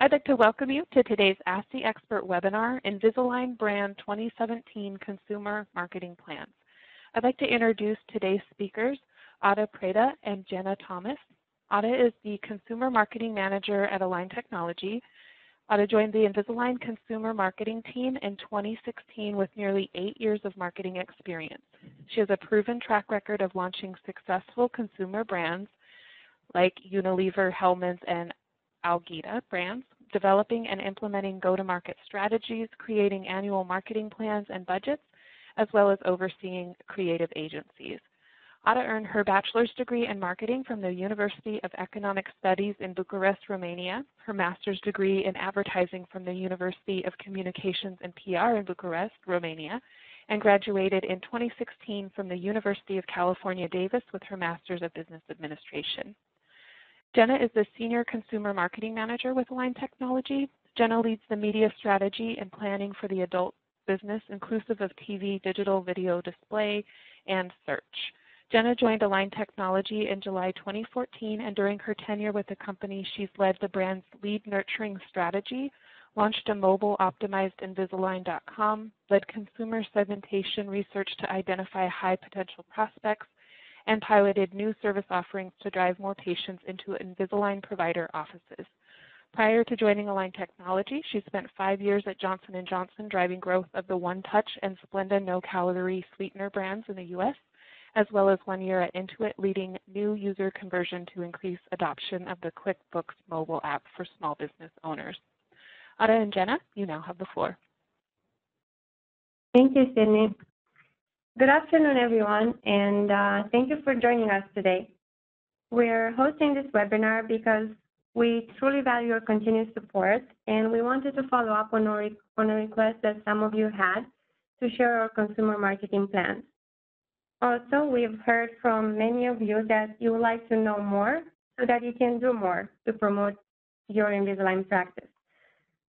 I'd like to welcome you to today's Ask the Expert webinar, Invisalign Brand 2017 Consumer Marketing Plans. I'd like to introduce today's speakers, Ada Preda and Jenna Thomas. Ada is the Consumer Marketing Manager at Align Technology. Ada joined the Invisalign Consumer Marketing team in 2016 with nearly eight years of marketing experience. She has a proven track record of launching successful consumer brands like Unilever, Hellmann's, and Algida brands, developing and implementing go-to-market strategies, creating annual marketing plans and budgets, as well as overseeing creative agencies. Ada earned her bachelor's degree in marketing from the University of Economic Studies in Bucharest, Romania, her master's degree in advertising from the University of Communications and PR in Bucharest, Romania, and graduated in 2016 from the University of California, Davis with her master's of business administration. Jenna is the Senior Consumer Marketing Manager with Align Technology. Jenna leads the media strategy and planning for the adult business, inclusive of TV, digital, video, display, and search. Jenna joined Align Technology in July 2014, and during her tenure with the company, she's led the brand's lead nurturing strategy, launched a mobile optimized Invisalign.com, led consumer segmentation research to identify high potential prospects, and piloted new service offerings to drive more patients into Invisalign provider offices. Prior to joining Align Technology, she spent five years at Johnson & Johnson driving growth of the One Touch and Splenda no-calorie sweetener brands in the U.S., as well as one year at Intuit leading new user conversion to increase adoption of the QuickBooks mobile app for small business owners. Ada and Jenna, you now have the floor. Thank you, Sydney. Good afternoon, everyone, and uh, thank you for joining us today. We're hosting this webinar because we truly value your continued support, and we wanted to follow up on a, on a request that some of you had to share our consumer marketing plans. Also, we've heard from many of you that you would like to know more so that you can do more to promote your Invisalign practice.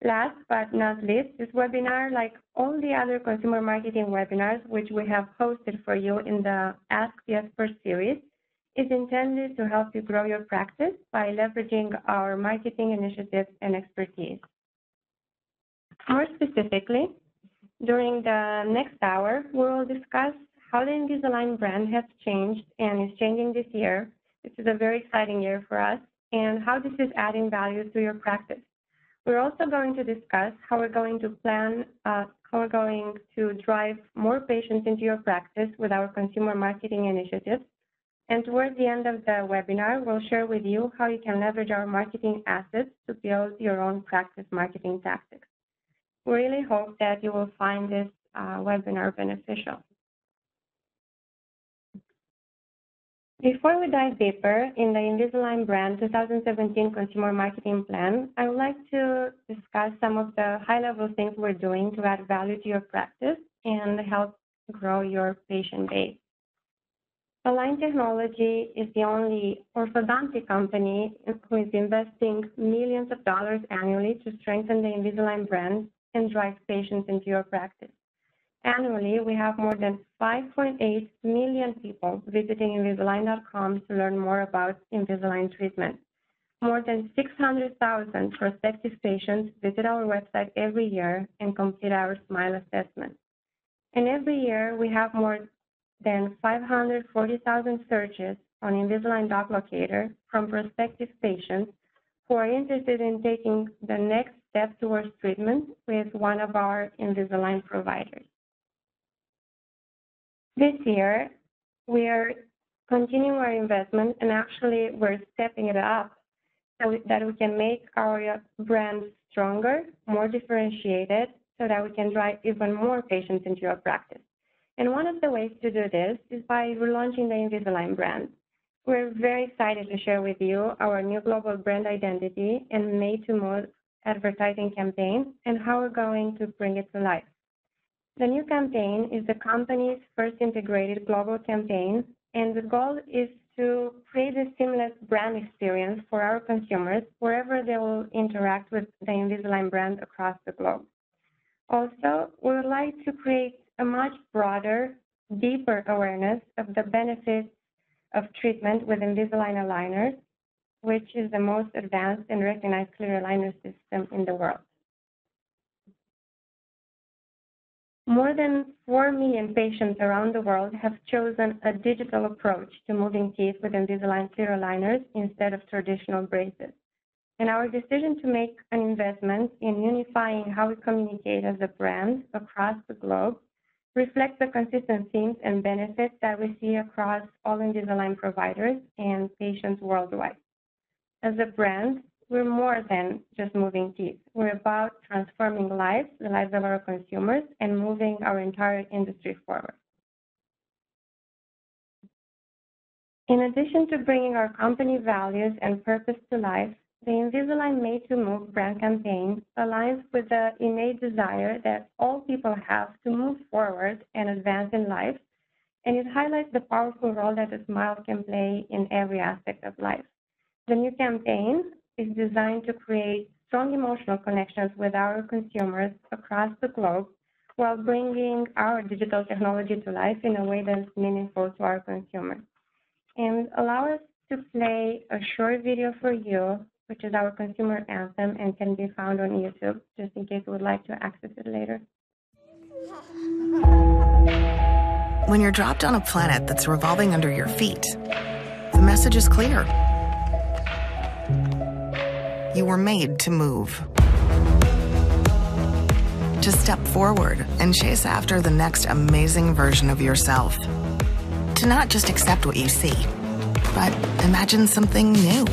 Last but not least, this webinar, like all the other consumer marketing webinars which we have hosted for you in the Ask the Expert series, is intended to help you grow your practice by leveraging our marketing initiatives and expertise. More specifically, during the next hour, we will discuss how the Invisalign brand has changed and is changing this year. This is a very exciting year for us, and how this is adding value to your practice. We're also going to discuss how we're going to plan, uh, how we're going to drive more patients into your practice with our consumer marketing initiatives. And towards the end of the webinar, we'll share with you how you can leverage our marketing assets to build your own practice marketing tactics. We really hope that you will find this uh, webinar beneficial. Before we dive deeper in the Invisalign brand 2017 consumer marketing plan, I would like to discuss some of the high-level things we're doing to add value to your practice and help grow your patient base. Align Technology is the only orthodontic company who is investing millions of dollars annually to strengthen the Invisalign brand and drive patients into your practice. Annually, we have more than 5.8 million people visiting Invisalign.com to learn more about Invisalign treatment. More than 600,000 prospective patients visit our website every year and complete our SMILE assessment. And every year, we have more than 540,000 searches on Invisalign Doc Locator from prospective patients who are interested in taking the next step towards treatment with one of our Invisalign providers. This year, we are continuing our investment, and actually we're stepping it up so that we can make our brand stronger, more differentiated, so that we can drive even more patients into our practice. And one of the ways to do this is by relaunching the Invisalign brand. We're very excited to share with you our new global brand identity and made to move advertising campaign and how we're going to bring it to life. The new campaign is the company's first integrated global campaign, and the goal is to create a seamless brand experience for our consumers wherever they will interact with the Invisalign brand across the globe. Also, we would like to create a much broader, deeper awareness of the benefits of treatment with Invisalign aligners which is the most advanced and recognized clear aligner system in the world. More than 4 million patients around the world have chosen a digital approach to moving teeth with Invisalign clear aligners instead of traditional braces. And our decision to make an investment in unifying how we communicate as a brand across the globe reflects the consistent themes and benefits that we see across all Invisalign providers and patients worldwide. As a brand, we're more than just moving teeth. We're about transforming lives, the lives of our consumers, and moving our entire industry forward. In addition to bringing our company values and purpose to life, the Invisalign Made to Move brand campaign aligns with the innate desire that all people have to move forward and advance in life, and it highlights the powerful role that a smile can play in every aspect of life. The new campaign is designed to create strong emotional connections with our consumers across the globe while bringing our digital technology to life in a way that's meaningful to our consumers. And allow us to play a short video for you, which is our consumer anthem and can be found on YouTube, just in case you would like to access it later. When you're dropped on a planet that's revolving under your feet, the message is clear you were made to move. To step forward and chase after the next amazing version of yourself. To not just accept what you see, but imagine something new.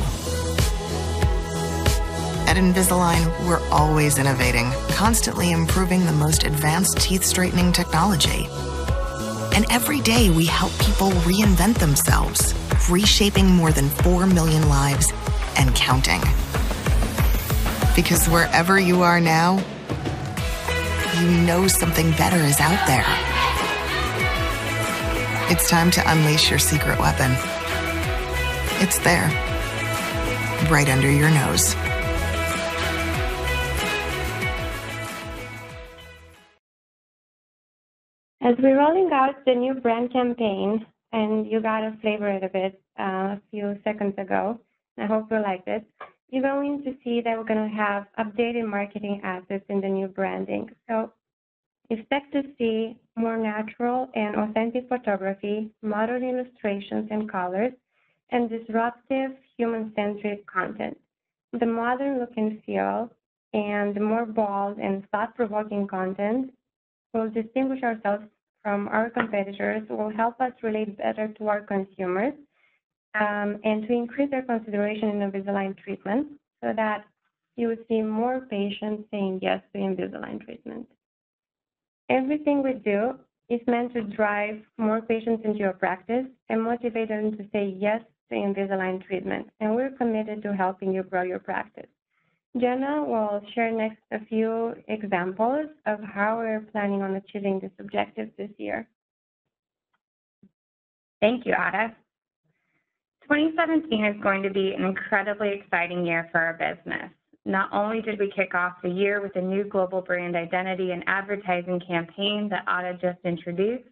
At Invisalign, we're always innovating, constantly improving the most advanced teeth straightening technology. And every day we help people reinvent themselves, reshaping more than 4 million lives and counting. Because wherever you are now, you know something better is out there. It's time to unleash your secret weapon. It's there, right under your nose. As we're rolling out the new brand campaign, and you got a flavor of it uh, a few seconds ago, I hope you liked it you're going to see that we're going to have updated marketing assets in the new branding. So expect to see more natural and authentic photography, modern illustrations and colors, and disruptive human-centric content. The modern look and feel and more bold and thought-provoking content will distinguish ourselves from our competitors, will help us relate better to our consumers, um, and to increase their consideration in Invisalign treatment so that you will see more patients saying yes to Invisalign treatment. Everything we do is meant to drive more patients into your practice and motivate them to say yes to Invisalign treatment, and we're committed to helping you grow your practice. Jenna will share next a few examples of how we're planning on achieving this objective this year. Thank you, Ada. 2017 is going to be an incredibly exciting year for our business. Not only did we kick off the year with a new global brand identity and advertising campaign that Ada just introduced,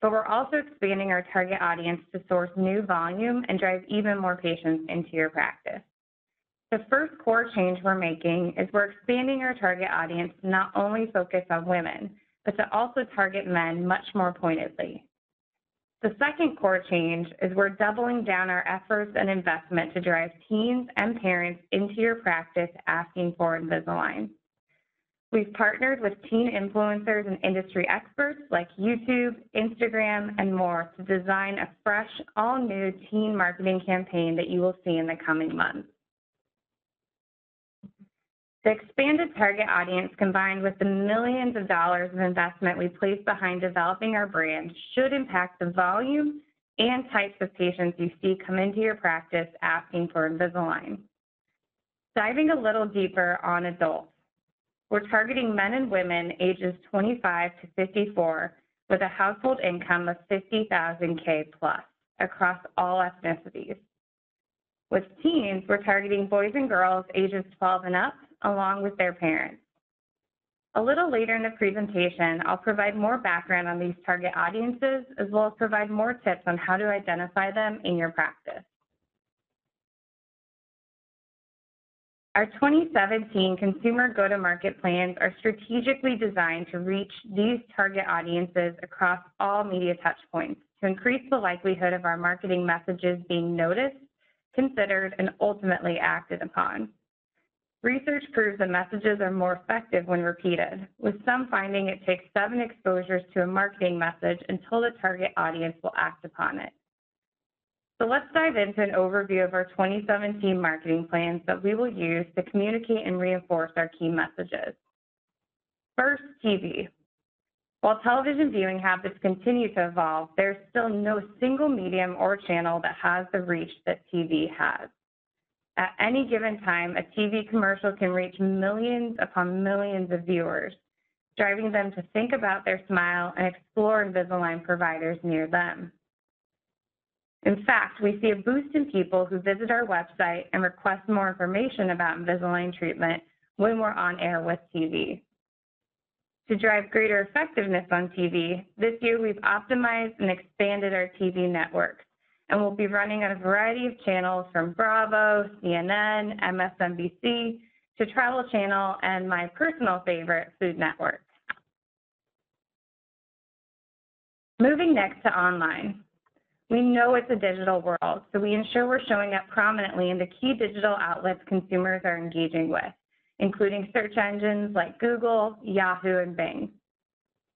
but we're also expanding our target audience to source new volume and drive even more patients into your practice. The first core change we're making is we're expanding our target audience to not only focus on women, but to also target men much more pointedly. The second core change is we're doubling down our efforts and investment to drive teens and parents into your practice asking for Invisalign. We've partnered with teen influencers and industry experts like YouTube, Instagram, and more to design a fresh, all-new teen marketing campaign that you will see in the coming months. The expanded target audience combined with the millions of dollars of investment we place behind developing our brand should impact the volume and types of patients you see come into your practice asking for Invisalign. Diving a little deeper on adults, we're targeting men and women ages 25 to 54 with a household income of 50,000 K plus across all ethnicities. With teens, we're targeting boys and girls ages 12 and up along with their parents. A little later in the presentation, I'll provide more background on these target audiences, as well as provide more tips on how to identify them in your practice. Our 2017 consumer go-to-market plans are strategically designed to reach these target audiences across all media touchpoints to increase the likelihood of our marketing messages being noticed, considered, and ultimately acted upon. Research proves that messages are more effective when repeated, with some finding it takes seven exposures to a marketing message until the target audience will act upon it. So let's dive into an overview of our 2017 marketing plans that we will use to communicate and reinforce our key messages. First, TV. While television viewing habits continue to evolve, there's still no single medium or channel that has the reach that TV has. At any given time, a TV commercial can reach millions upon millions of viewers, driving them to think about their smile and explore Invisalign providers near them. In fact, we see a boost in people who visit our website and request more information about Invisalign treatment when we're on air with TV. To drive greater effectiveness on TV, this year we've optimized and expanded our TV network and we'll be running on a variety of channels from Bravo, CNN, MSNBC, to Travel Channel, and my personal favorite, Food Network. Moving next to online. We know it's a digital world, so we ensure we're showing up prominently in the key digital outlets consumers are engaging with, including search engines like Google, Yahoo, and Bing.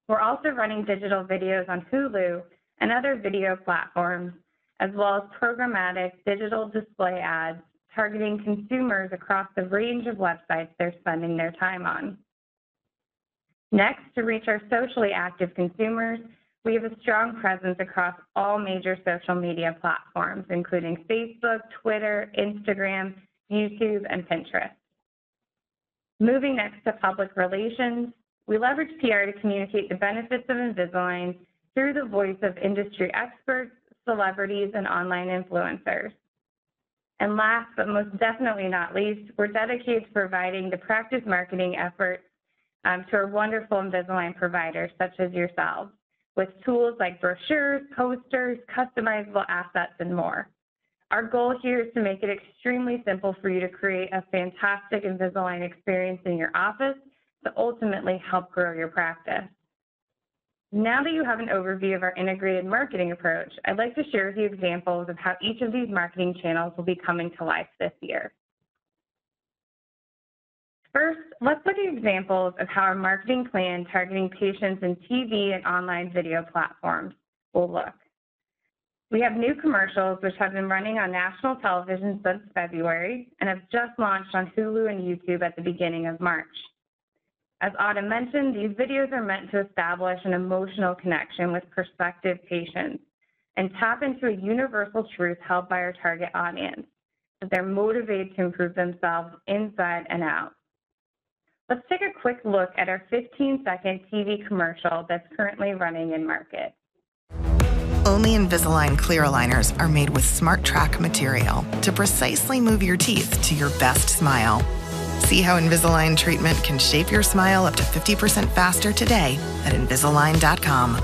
We're also running digital videos on Hulu and other video platforms as well as programmatic digital display ads targeting consumers across the range of websites they're spending their time on. Next, to reach our socially active consumers, we have a strong presence across all major social media platforms, including Facebook, Twitter, Instagram, YouTube, and Pinterest. Moving next to public relations, we leverage PR to communicate the benefits of Invisalign through the voice of industry experts, celebrities, and online influencers. And last but most definitely not least, we're dedicated to providing the practice marketing efforts um, to our wonderful Invisalign providers such as yourselves with tools like brochures, posters, customizable assets, and more. Our goal here is to make it extremely simple for you to create a fantastic Invisalign experience in your office to ultimately help grow your practice. Now that you have an overview of our integrated marketing approach, I'd like to share with you examples of how each of these marketing channels will be coming to life this year. First, let's look at examples of how our marketing plan targeting patients in TV and online video platforms will look. We have new commercials which have been running on national television since February and have just launched on Hulu and YouTube at the beginning of March. As Ada mentioned, these videos are meant to establish an emotional connection with prospective patients and tap into a universal truth held by our target audience, that they're motivated to improve themselves inside and out. Let's take a quick look at our 15-second TV commercial that's currently running in market. Only Invisalign clear aligners are made with SmartTrack material to precisely move your teeth to your best smile. See how Invisalign treatment can shape your smile up to 50% faster today at Invisalign.com.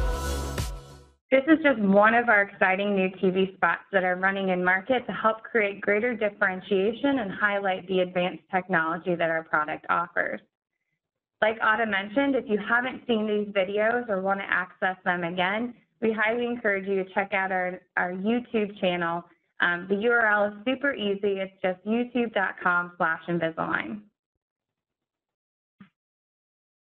This is just one of our exciting new TV spots that are running in market to help create greater differentiation and highlight the advanced technology that our product offers. Like Ada mentioned, if you haven't seen these videos or want to access them again, we highly encourage you to check out our, our YouTube channel. Um, the URL is super easy. It's just youtube.com slash Invisalign.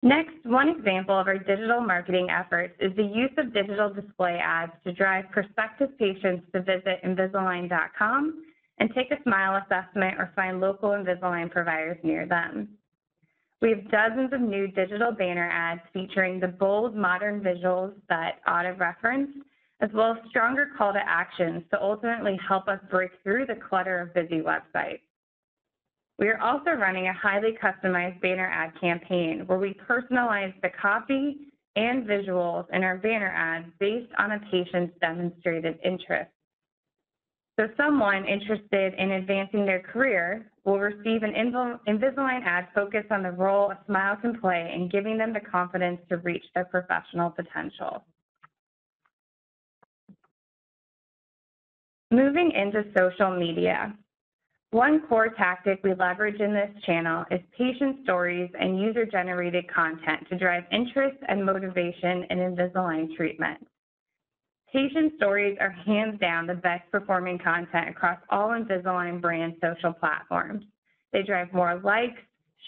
Next, one example of our digital marketing efforts is the use of digital display ads to drive prospective patients to visit Invisalign.com and take a smile assessment or find local Invisalign providers near them. We have dozens of new digital banner ads featuring the bold modern visuals that Ada referenced, as well as stronger call to actions to ultimately help us break through the clutter of busy websites. We are also running a highly customized banner ad campaign where we personalize the copy and visuals in our banner ads based on a patient's demonstrated interest. So someone interested in advancing their career will receive an Invisalign ad focused on the role a smile can play in giving them the confidence to reach their professional potential. Moving into social media. One core tactic we leverage in this channel is patient stories and user-generated content to drive interest and motivation in Invisalign treatment. Patient stories are hands down the best performing content across all Invisalign brand social platforms. They drive more likes,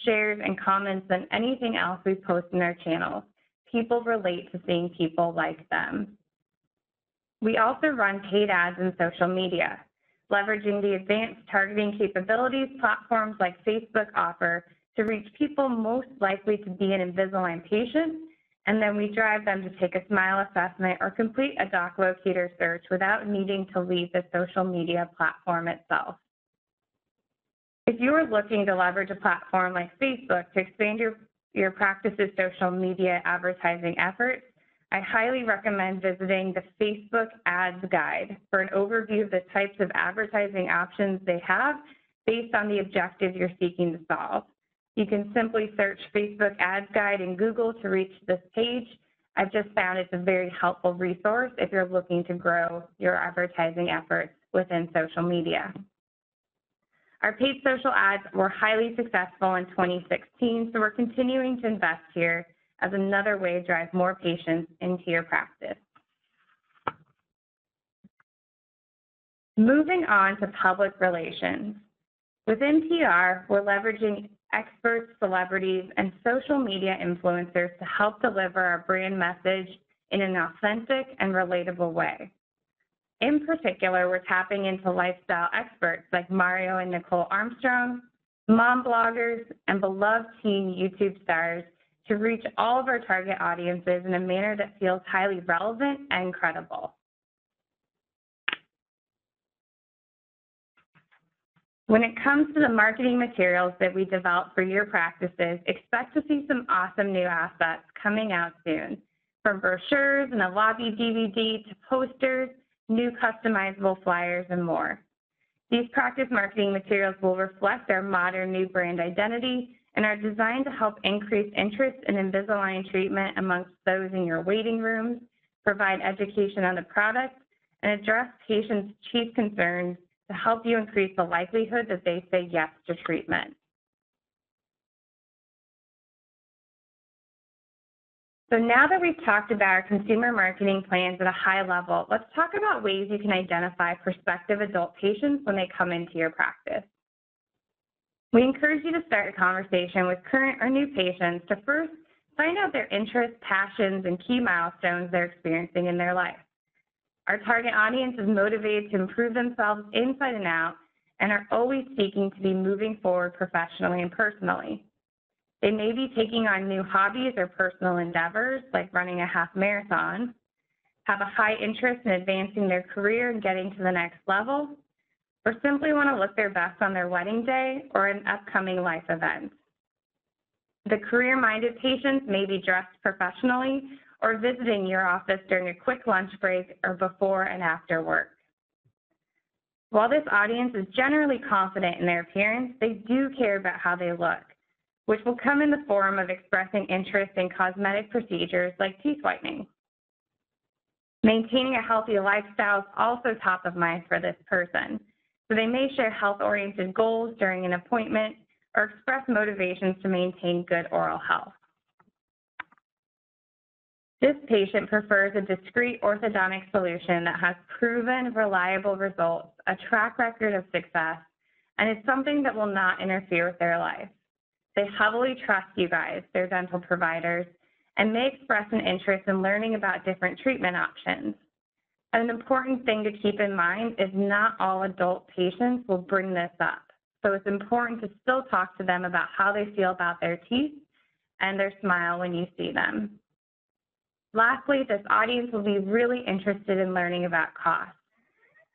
shares, and comments than anything else we post in our channels. People relate to seeing people like them. We also run paid ads in social media, leveraging the advanced targeting capabilities platforms like Facebook offer to reach people most likely to be an Invisalign patient, and then we drive them to take a smile assessment or complete a doc locator search without needing to leave the social media platform itself. If you are looking to leverage a platform like Facebook to expand your, your practice's social media advertising efforts, I highly recommend visiting the Facebook Ads Guide for an overview of the types of advertising options they have based on the objective you're seeking to solve. You can simply search Facebook Ads Guide in Google to reach this page. I've just found it's a very helpful resource if you're looking to grow your advertising efforts within social media. Our paid social ads were highly successful in 2016, so we're continuing to invest here as another way to drive more patients into your practice. Moving on to public relations. Within PR, we're leveraging experts, celebrities, and social media influencers to help deliver our brand message in an authentic and relatable way. In particular, we're tapping into lifestyle experts like Mario and Nicole Armstrong, mom bloggers, and beloved teen YouTube stars to reach all of our target audiences in a manner that feels highly relevant and credible. When it comes to the marketing materials that we develop for your practices, expect to see some awesome new assets coming out soon, from brochures and a lobby DVD to posters, new customizable flyers, and more. These practice marketing materials will reflect our modern new brand identity and are designed to help increase interest in Invisalign treatment amongst those in your waiting rooms, provide education on the product, and address patients' chief concerns to help you increase the likelihood that they say yes to treatment. So now that we've talked about our consumer marketing plans at a high level, let's talk about ways you can identify prospective adult patients when they come into your practice. We encourage you to start a conversation with current or new patients to first find out their interests, passions, and key milestones they're experiencing in their life. Our target audience is motivated to improve themselves inside and out and are always seeking to be moving forward professionally and personally. They may be taking on new hobbies or personal endeavors like running a half marathon, have a high interest in advancing their career and getting to the next level, or simply want to look their best on their wedding day or an upcoming life event. The career-minded patients may be dressed professionally or visiting your office during a quick lunch break or before and after work. While this audience is generally confident in their appearance, they do care about how they look, which will come in the form of expressing interest in cosmetic procedures like teeth whitening. Maintaining a healthy lifestyle is also top of mind for this person, so they may share health-oriented goals during an appointment or express motivations to maintain good oral health. This patient prefers a discreet orthodontic solution that has proven reliable results, a track record of success, and is something that will not interfere with their life. They heavily trust you guys, their dental providers, and may express an interest in learning about different treatment options. An important thing to keep in mind is not all adult patients will bring this up. So it's important to still talk to them about how they feel about their teeth and their smile when you see them. Lastly, this audience will be really interested in learning about cost.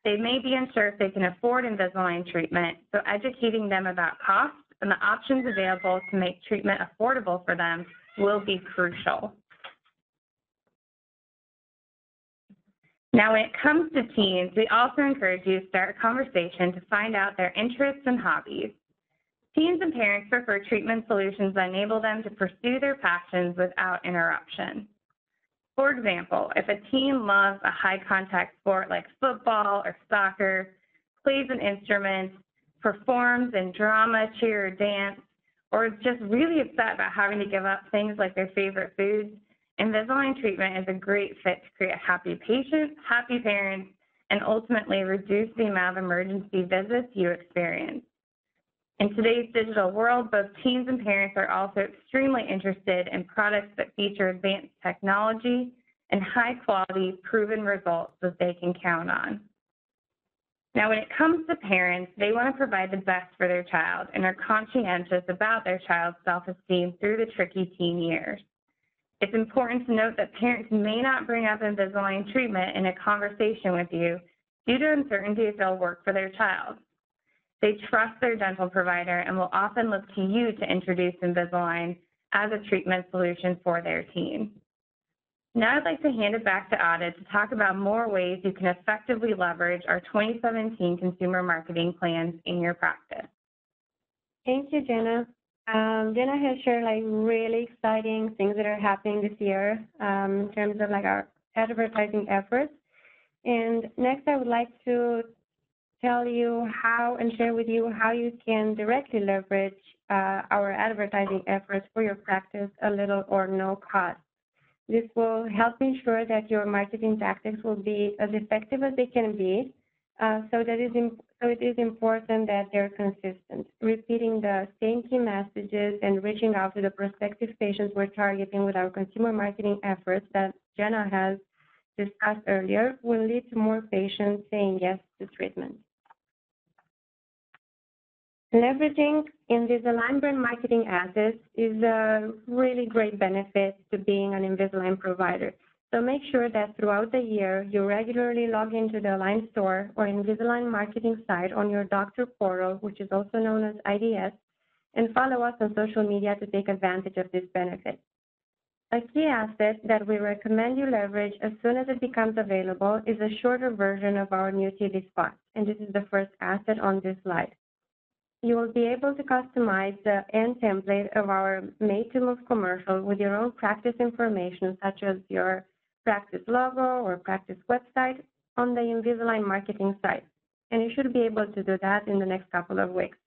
They may be unsure if they can afford Invisalign treatment, so educating them about costs and the options available to make treatment affordable for them will be crucial. Now, when it comes to teens, we also encourage you to start a conversation to find out their interests and hobbies. Teens and parents prefer treatment solutions that enable them to pursue their passions without interruption. For example, if a teen loves a high contact sport like football or soccer, plays an instrument, performs in drama, cheer, or dance, or is just really upset about having to give up things like their favorite foods, Invisalign treatment is a great fit to create happy patients, happy parents, and ultimately reduce the amount of emergency visits you experience. In today's digital world, both teens and parents are also extremely interested in products that feature advanced technology and high quality proven results that they can count on. Now, when it comes to parents, they want to provide the best for their child and are conscientious about their child's self-esteem through the tricky teen years. It's important to note that parents may not bring up Invisalign treatment in a conversation with you due to uncertainty if it'll work for their child. They trust their dental provider and will often look to you to introduce Invisalign as a treatment solution for their teen. Now I'd like to hand it back to Ada to talk about more ways you can effectively leverage our 2017 consumer marketing plans in your practice. Thank you, Jenna. Um, Jenna has shared like really exciting things that are happening this year um, in terms of like our advertising efforts. And next, I would like to tell you how and share with you how you can directly leverage uh, our advertising efforts for your practice a little or no cost. This will help ensure that your marketing tactics will be as effective as they can be. Uh, so that is so it is important that they're consistent, repeating the same key messages and reaching out to the prospective patients we're targeting with our consumer marketing efforts that Jenna has discussed earlier will lead to more patients saying yes to treatment. Leveraging in Invisalign brand marketing assets is a really great benefit to being an Invisalign provider. So make sure that throughout the year, you regularly log into the Align store or Invisalign marketing site on your doctor portal, which is also known as IDS, and follow us on social media to take advantage of this benefit. A key asset that we recommend you leverage as soon as it becomes available is a shorter version of our new TV spot, and this is the first asset on this slide you will be able to customize the end template of our Made to Move commercial with your own practice information, such as your practice logo or practice website on the Invisalign marketing site. And you should be able to do that in the next couple of weeks.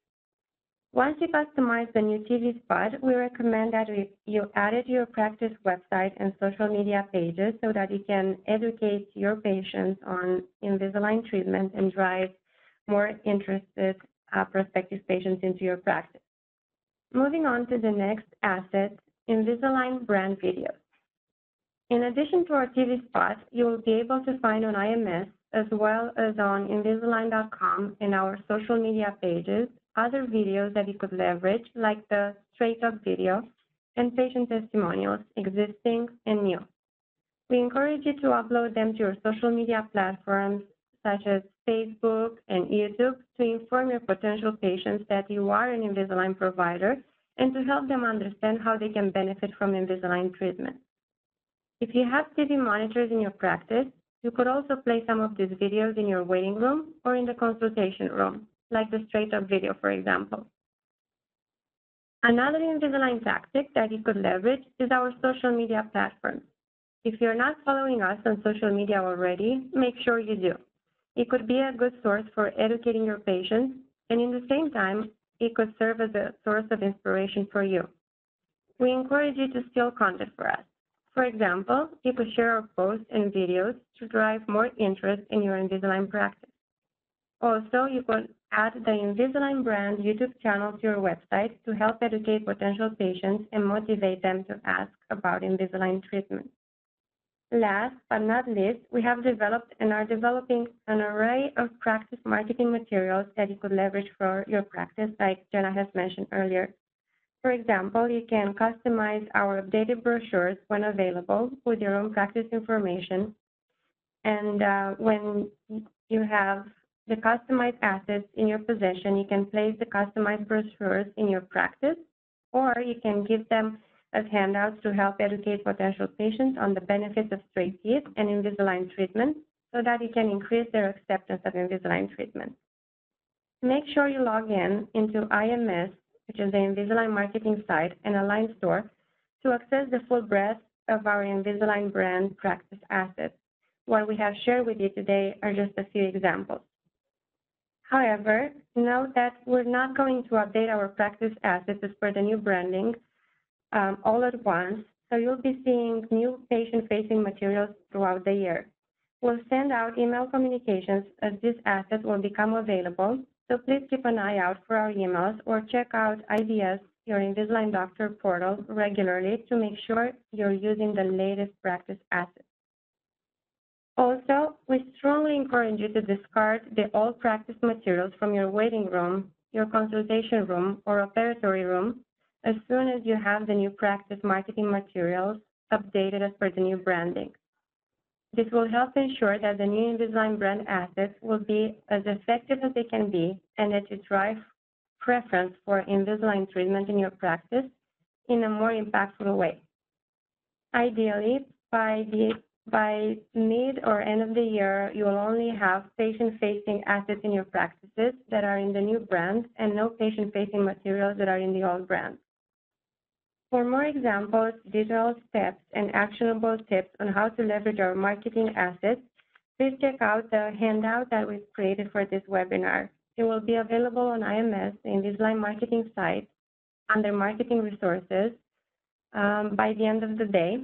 Once you customize the new TV spot, we recommend that you add it to your practice website and social media pages so that you can educate your patients on Invisalign treatment and drive more interested uh, prospective patients into your practice. Moving on to the next asset, Invisalign brand videos. In addition to our TV spot, you will be able to find on IMS as well as on Invisalign.com and our social media pages other videos that you could leverage, like the straight up video and patient testimonials, existing and new. We encourage you to upload them to your social media platforms such as Facebook and YouTube to inform your potential patients that you are an Invisalign provider and to help them understand how they can benefit from Invisalign treatment. If you have TV monitors in your practice, you could also play some of these videos in your waiting room or in the consultation room, like the straight-up video, for example. Another Invisalign tactic that you could leverage is our social media platforms. If you're not following us on social media already, make sure you do. It could be a good source for educating your patients, and in the same time, it could serve as a source of inspiration for you. We encourage you to steal content for us. For example, you could share our posts and videos to drive more interest in your Invisalign practice. Also, you could add the Invisalign brand YouTube channel to your website to help educate potential patients and motivate them to ask about Invisalign treatment. Last but not least, we have developed and are developing an array of practice marketing materials that you could leverage for your practice, like Jenna has mentioned earlier. For example, you can customize our updated brochures when available with your own practice information. And uh, when you have the customized assets in your possession, you can place the customized brochures in your practice, or you can give them as handouts to help educate potential patients on the benefits of straight teeth and Invisalign treatment so that you can increase their acceptance of Invisalign treatment. Make sure you log in into IMS, which is the Invisalign marketing site, and Align store to access the full breadth of our Invisalign brand practice assets. What we have shared with you today are just a few examples. However, note that we're not going to update our practice assets as per the new branding um, all at once, so you'll be seeing new patient-facing materials throughout the year. We'll send out email communications as these assets will become available, so please keep an eye out for our emails or check out IDS, your Invisalign Doctor portal regularly to make sure you're using the latest practice assets. Also, we strongly encourage you to discard the old practice materials from your waiting room, your consultation room, or operatory room as soon as you have the new practice marketing materials updated as per the new branding. This will help ensure that the new Invisalign brand assets will be as effective as they can be and that you drive preference for Invisalign treatment in your practice in a more impactful way. Ideally, by by mid or end of the year, you will only have patient-facing assets in your practices that are in the new brand and no patient-facing materials that are in the old brand. For more examples, digital steps, and actionable tips on how to leverage our marketing assets, please check out the handout that we've created for this webinar. It will be available on IMS, in the Invisalign marketing site, under Marketing Resources um, by the end of the day,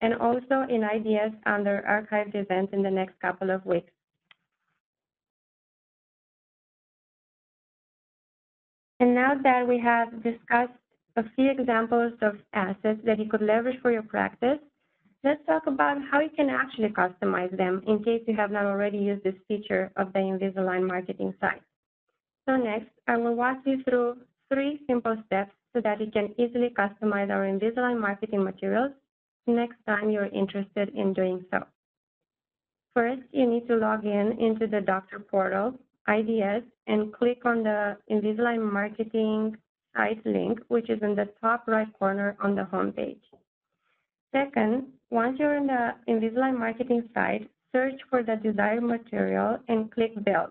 and also in IDS under archived events in the next couple of weeks. And now that we have discussed a few examples of assets that you could leverage for your practice, let's talk about how you can actually customize them in case you have not already used this feature of the Invisalign marketing site. So next, I will walk you through three simple steps so that you can easily customize our Invisalign marketing materials next time you're interested in doing so. First, you need to log in into the doctor portal, IDS, and click on the Invisalign marketing site link, which is in the top right corner on the home page. Second, once you're in the Invisalign marketing site, search for the desired material and click Build.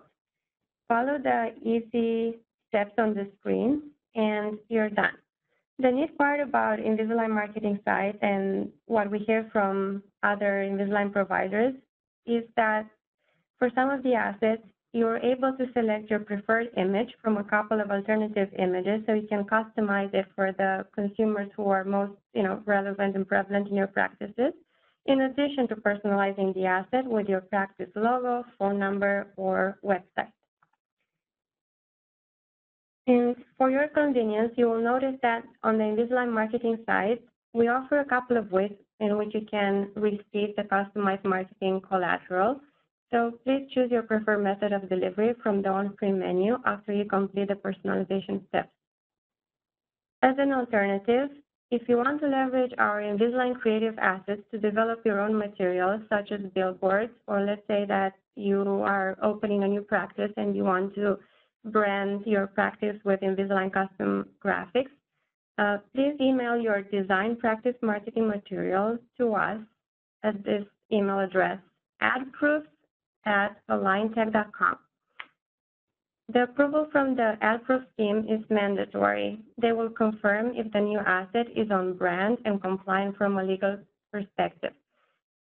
Follow the easy steps on the screen, and you're done. The neat part about Invisalign marketing site and what we hear from other Invisalign providers is that for some of the assets, you're able to select your preferred image from a couple of alternative images so you can customize it for the consumers who are most you know, relevant and prevalent in your practices, in addition to personalizing the asset with your practice logo, phone number, or website. And for your convenience, you will notice that on the Invisalign marketing site, we offer a couple of ways in which you can receive the customized marketing collateral so please choose your preferred method of delivery from the on-screen menu after you complete the personalization steps. As an alternative, if you want to leverage our Invisalign creative assets to develop your own materials, such as billboards, or let's say that you are opening a new practice and you want to brand your practice with Invisalign custom graphics, uh, please email your design practice marketing materials to us at this email address, adproofs at aligntech.com. The approval from the AdProof team is mandatory. They will confirm if the new asset is on brand and compliant from a legal perspective.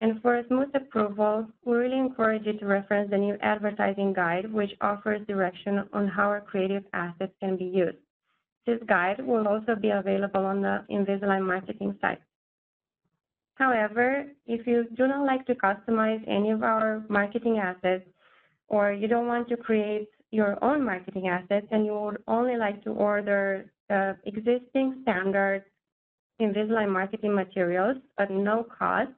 And for a smooth approval, we really encourage you to reference the new advertising guide, which offers direction on how our creative assets can be used. This guide will also be available on the Invisalign marketing site. However, if you do not like to customize any of our marketing assets, or you don't want to create your own marketing assets and you would only like to order the existing standard Invisalign marketing materials at no cost,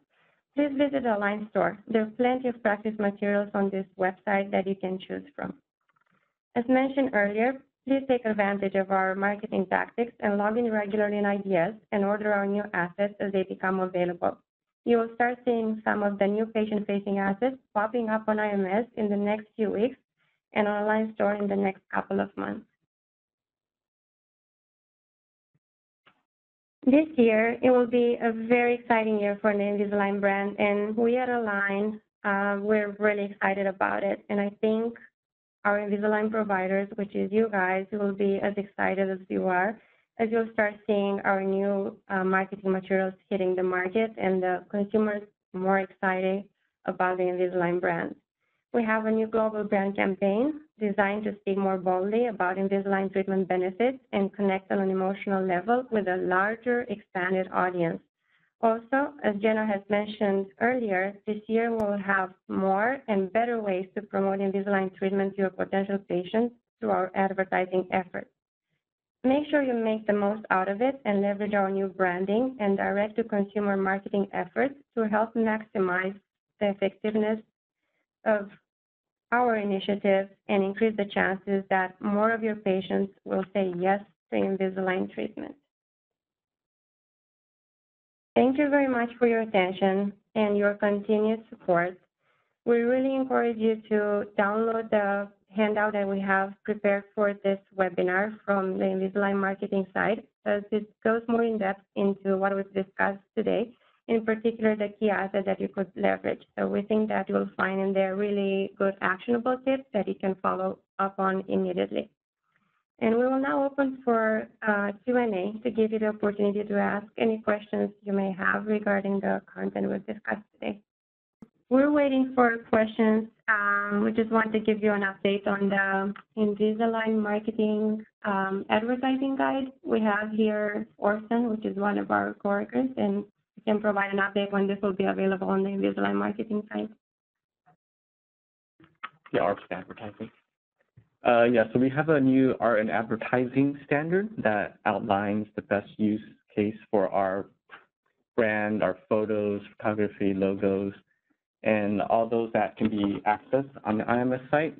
please visit Align store. There are plenty of practice materials on this website that you can choose from. As mentioned earlier, Please take advantage of our marketing tactics and log in regularly in IDS and order our new assets as they become available. You will start seeing some of the new patient-facing assets popping up on IMS in the next few weeks and online store in the next couple of months. This year, it will be a very exciting year for the Invisalign brand, and we at Align, uh, we're really excited about it. And I think our Invisalign providers, which is you guys, will be as excited as you are as you'll start seeing our new uh, marketing materials hitting the market and the consumers more excited about the Invisalign brand. We have a new global brand campaign designed to speak more boldly about Invisalign treatment benefits and connect on an emotional level with a larger expanded audience. Also, as Jenna has mentioned earlier, this year we'll have more and better ways to promote Invisalign treatment to your potential patients through our advertising efforts. Make sure you make the most out of it and leverage our new branding and direct-to-consumer marketing efforts to help maximize the effectiveness of our initiatives and increase the chances that more of your patients will say yes to Invisalign treatment. Thank you very much for your attention and your continued support. We really encourage you to download the handout that we have prepared for this webinar from the Invisalign marketing site, as it goes more in depth into what was discussed today in particular the key assets that you could leverage. So we think that you'll find in there really good actionable tips that you can follow up on immediately. And we will now open for uh, Q&A to give you the opportunity to ask any questions you may have regarding the content we've discussed today. We're waiting for questions. Um, we just want to give you an update on the Invisalign marketing um, advertising guide. We have here Orson, which is one of our coworkers, and he can provide an update when this will be available on the Invisalign marketing site. Yeah, Orson advertising. Uh, yeah, so we have a new art and advertising standard that outlines the best use case for our brand, our photos, photography, logos, and all those that can be accessed on the IMS site.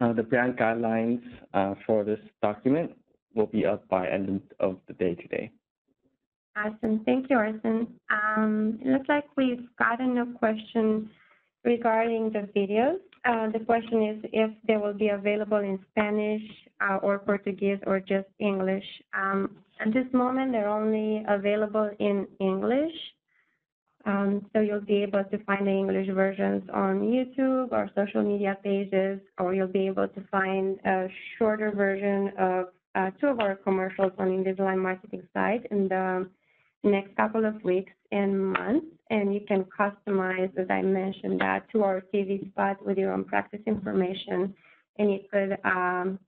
Uh, the brand guidelines uh, for this document will be up by end of the day today. Awesome. Thank you, Orson. Um, it looks like we've gotten a question regarding the videos. Uh, the question is if they will be available in Spanish uh, or Portuguese or just English. Um, at this moment, they're only available in English. Um, so you'll be able to find the English versions on YouTube or social media pages, or you'll be able to find a shorter version of uh, two of our commercials on Invisalign marketing site in the next couple of weeks and months. And you can customize, as I mentioned, that to our TV spot with your own practice information. And you could um,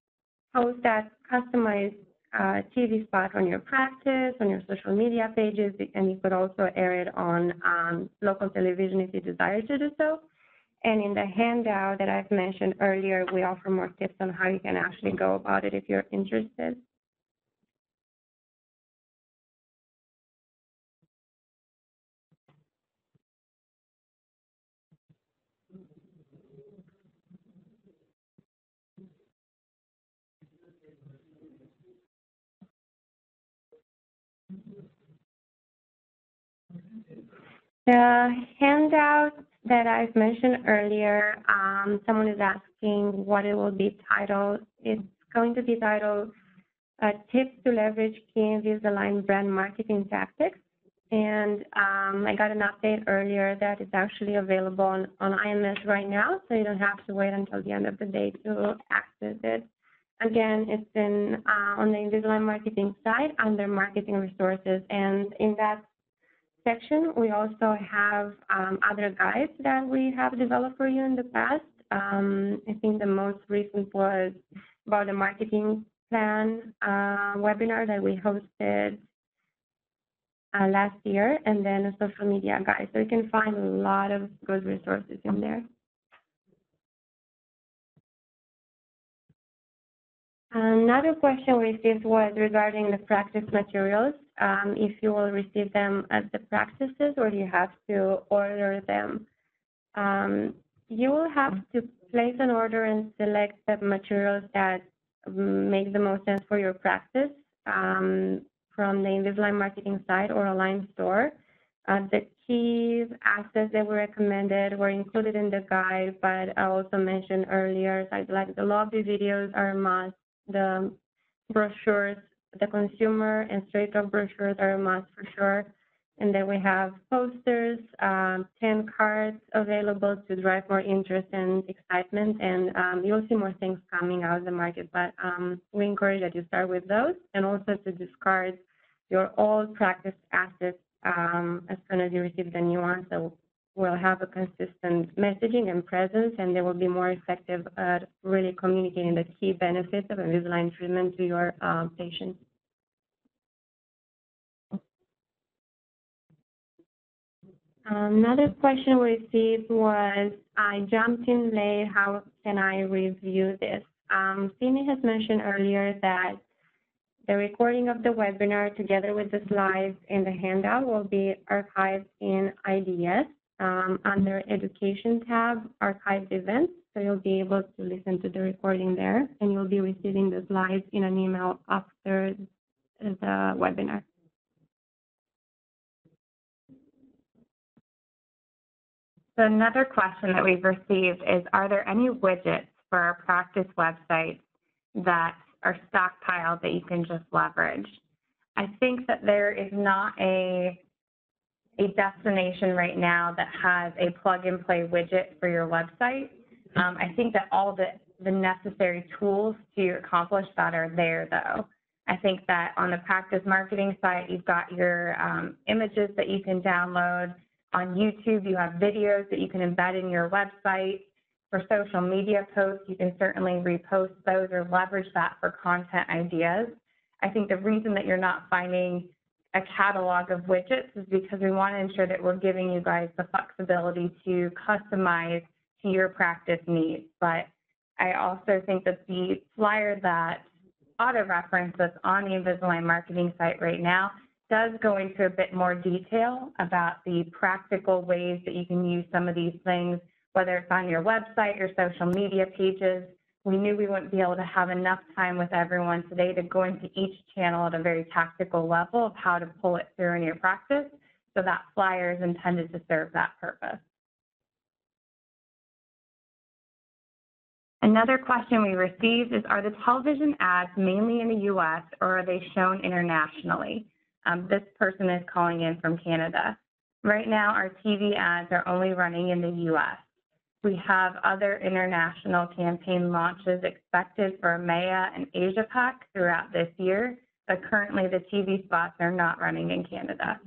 post that customized uh, TV spot on your practice, on your social media pages, and you could also air it on um, local television if you desire to do so. And in the handout that I've mentioned earlier, we offer more tips on how you can actually go about it if you're interested. The handout that I've mentioned earlier, um, someone is asking what it will be titled. It's going to be titled uh, Tips to Leverage Key Invisalign Brand Marketing Tactics. And um, I got an update earlier that it's actually available on, on IMS right now, so you don't have to wait until the end of the day to access it. Again, it's in uh, on the Invisalign marketing side under marketing resources, and in that section, we also have um, other guides that we have developed for you in the past. Um, I think the most recent was about the marketing plan uh, webinar that we hosted uh, last year, and then a social media guide. So you can find a lot of good resources in there. Another question we received was regarding the practice materials, um, if you will receive them at the practices or you have to order them. Um, you will have to place an order and select the materials that make the most sense for your practice um, from the Invisalign marketing site or Align store. Uh, the key assets that were recommended were included in the guide, but I also mentioned earlier, like the lobby videos are a must, the brochures, the consumer and straight talk brochures are a must for sure. And then we have posters, um, 10 cards available to drive more interest and excitement. And um, you'll see more things coming out of the market, but um, we encourage that you start with those and also to discard your old practice assets um, as soon as you receive the new one. So will have a consistent messaging and presence, and they will be more effective at really communicating the key benefits of Invisalign treatment to your uh, patients. Another question we received was, I jumped in late, how can I review this? Um, Sydney has mentioned earlier that the recording of the webinar together with the slides and the handout will be archived in IDS um, under Education tab, Archived Events. So you'll be able to listen to the recording there, and you'll be receiving the slides in an email after the webinar. So another question that we've received is, are there any widgets for our practice websites that are stockpiled that you can just leverage? I think that there is not a a destination right now that has a plug and play widget for your website. Um, I think that all the, the necessary tools to accomplish that are there though. I think that on the practice marketing site, you've got your um, images that you can download. On YouTube, you have videos that you can embed in your website. For social media posts, you can certainly repost those or leverage that for content ideas. I think the reason that you're not finding a catalog of widgets is because we want to ensure that we're giving you guys the flexibility to customize to your practice needs. But I also think that the flyer that auto reference that's on the Invisalign marketing site right now does go into a bit more detail about the practical ways that you can use some of these things, whether it's on your website your social media pages. We knew we wouldn't be able to have enough time with everyone today to go into each channel at a very tactical level of how to pull it through in your practice. So that flyer is intended to serve that purpose. Another question we received is, are the television ads mainly in the U.S. or are they shown internationally? Um, this person is calling in from Canada. Right now, our TV ads are only running in the U.S. We have other international campaign launches expected for EMEA and Asia Pac throughout this year, but currently the TV spots are not running in Canada.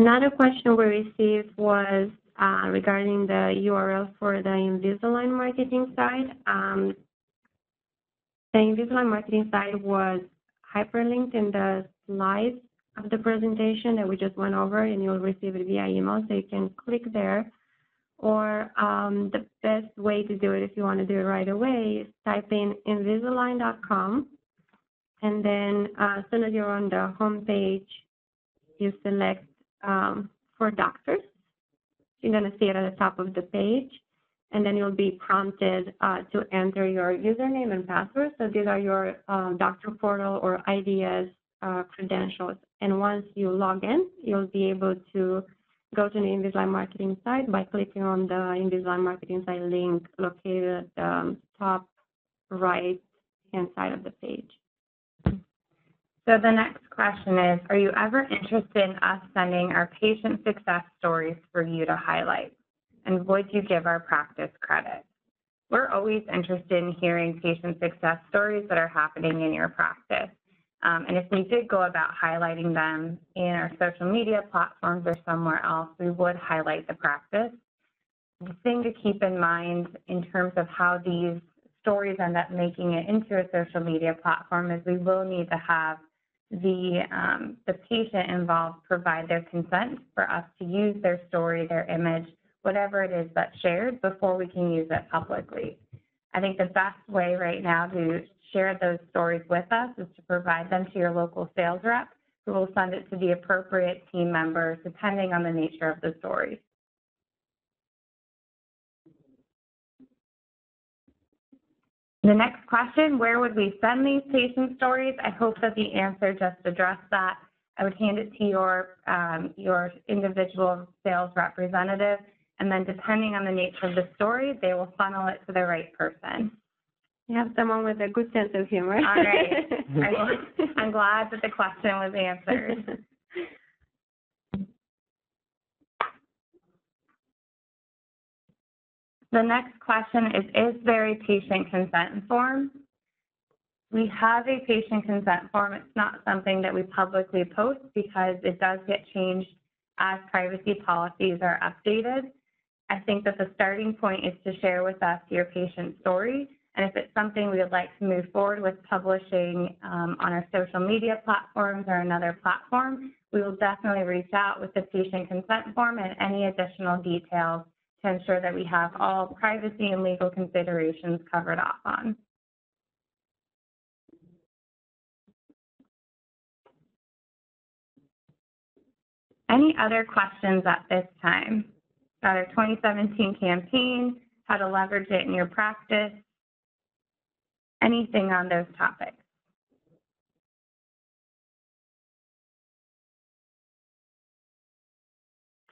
Another question we received was uh, regarding the URL for the Invisalign marketing site. Um, the Invisalign marketing site was hyperlinked in the slides of the presentation that we just went over, and you'll receive it via email, so you can click there. Or um, the best way to do it, if you want to do it right away, is type in invisalign.com, and then uh, as soon as you're on the home page, you select um, for doctors. You're going to see it at the top of the page, and then you'll be prompted uh, to enter your username and password. So these are your um, doctor portal or IDS uh, credentials. And once you log in, you'll be able to go to the Invisalign marketing site by clicking on the Invisalign marketing site link located at the um, top right hand side of the page. So the next question is, are you ever interested in us sending our patient success stories for you to highlight? And would you give our practice credit? We're always interested in hearing patient success stories that are happening in your practice. Um, and if we did go about highlighting them in our social media platforms or somewhere else, we would highlight the practice. The thing to keep in mind in terms of how these stories end up making it into a social media platform is we will need to have the, um, the patient involved provide their consent for us to use their story, their image, whatever it is that's shared before we can use it publicly. I think the best way right now to share those stories with us is to provide them to your local sales rep who will send it to the appropriate team members depending on the nature of the story. The next question, where would we send these patient stories? I hope that the answer just addressed that. I would hand it to your, um, your individual sales representative, and then depending on the nature of the story, they will funnel it to the right person. You have someone with a good sense of humor. All right. I, am glad that the question was answered. The next question is, is there a patient consent form? We have a patient consent form. It's not something that we publicly post because it does get changed as privacy policies are updated. I think that the starting point is to share with us your patient story. And if it's something we would like to move forward with publishing um, on our social media platforms or another platform, we will definitely reach out with the patient consent form and any additional details to ensure that we have all privacy and legal considerations covered off on. Any other questions at this time? About our 2017 campaign, how to leverage it in your practice, anything on those topics?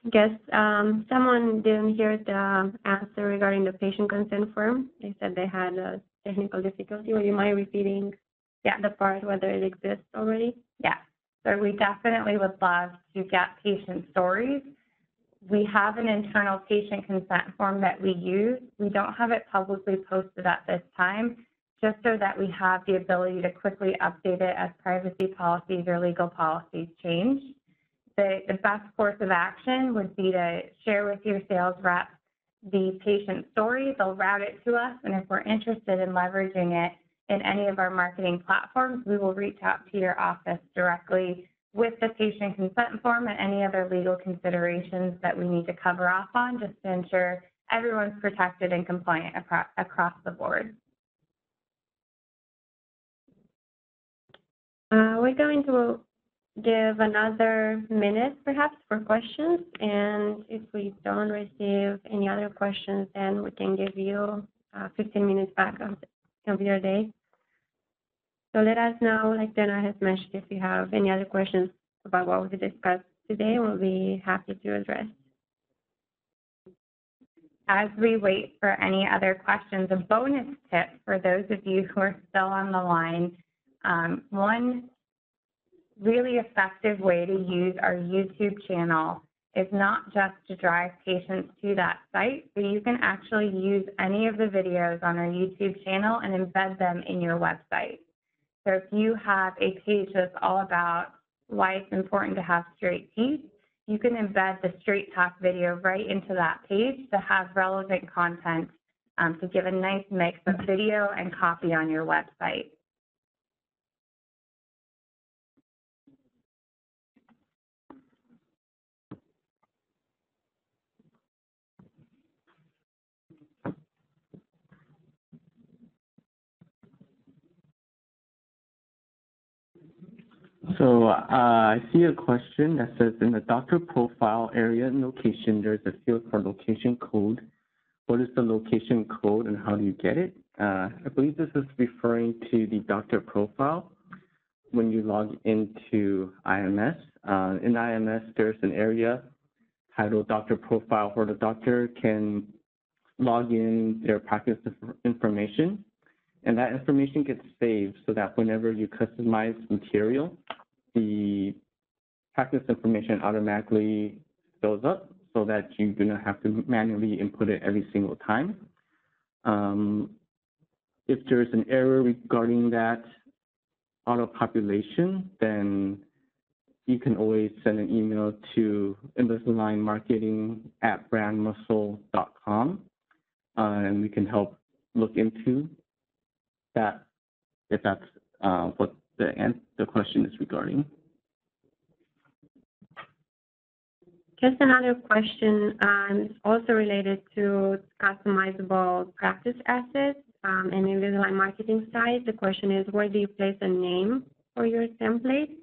Guess um, someone didn't hear the answer regarding the patient consent form. They said they had a technical difficulty. Would you mind repeating Yeah. the part whether it exists already? Yeah, so we definitely would love to get patient stories. We have an internal patient consent form that we use. We don't have it publicly posted at this time, just so that we have the ability to quickly update it as privacy policies or legal policies change. The, the best course of action would be to share with your sales rep the patient story. They'll route it to us, and if we're interested in leveraging it in any of our marketing platforms, we will reach out to your office directly with the patient consent form and any other legal considerations that we need to cover off on just to ensure everyone's protected and compliant across, the board. Uh, we're going to give another minute perhaps for questions. And if we don't receive any other questions, then we can give you uh, 15 minutes back of, of your day. So let us know, like Jenna has mentioned, if you have any other questions about what we discussed today, we'll be happy to address. As we wait for any other questions, a bonus tip for those of you who are still on the line. Um, one really effective way to use our YouTube channel is not just to drive patients to that site, but you can actually use any of the videos on our YouTube channel and embed them in your website. So if you have a page that's all about why it's important to have straight teeth, you can embed the straight talk video right into that page to have relevant content um, to give a nice mix of video and copy on your website. So uh, I see a question that says in the doctor profile area and location, there's a field for location code. What is the location code and how do you get it? Uh, I believe this is referring to the doctor profile when you log into IMS. Uh, in IMS, there's an area titled doctor profile where the doctor can log in their practice information and that information gets saved so that whenever you customize material, the practice information automatically fills up so that you do not have to manually input it every single time. Um, if there's an error regarding that auto population, then you can always send an email to Invisalign Marketing at brandmuscle.com, uh, and we can help look into that if that's uh, what the, the question is regarding. Just another question, um, also related to customizable practice assets um, and Invisalign marketing side. The question is, where do you place a name for your template?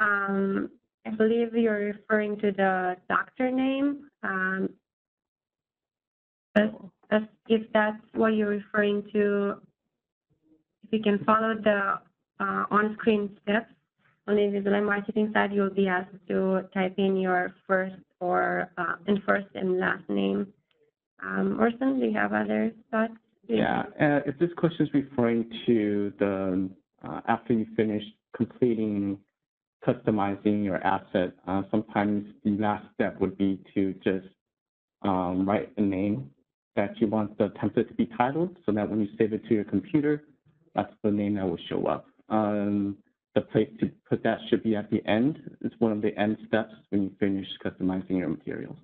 Um, I believe you're referring to the doctor name. Um, if that's what you're referring to, if you can follow the uh, on-screen steps on the Invisalign marketing side, you'll be asked to type in your first or uh, and first and last name. Um, Orson, do you have other thoughts? Yeah, uh, if this question is referring to the uh, after you finish completing customizing your asset, uh, sometimes the last step would be to just um, write a name that you want the template to be titled so that when you save it to your computer, that's the name that will show up. Um, the place to put that should be at the end. It's one of the end steps when you finish customizing your materials.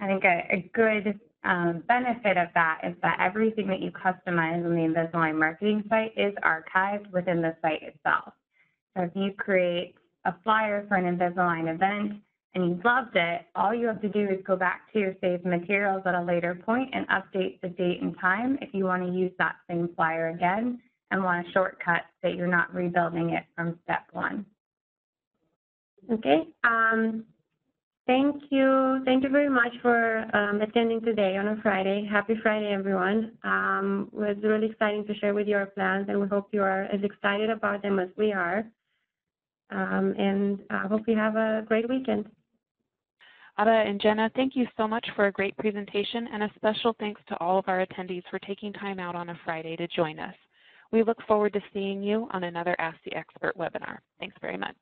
I think a, a good um, benefit of that is that everything that you customize on the Invisalign marketing site is archived within the site itself. So if you create a flyer for an Invisalign event and you loved it, all you have to do is go back to your saved materials at a later point and update the date and time if you want to use that same flyer again and want a shortcut that you're not rebuilding it from step one. Okay. Um, thank you. Thank you very much for um, attending today on a Friday. Happy Friday, everyone. Um, it was really exciting to share with you our plans, and we hope you are as excited about them as we are. Um, and I hope you have a great weekend. Ada and Jenna, thank you so much for a great presentation and a special thanks to all of our attendees for taking time out on a Friday to join us. We look forward to seeing you on another Ask the Expert webinar. Thanks very much.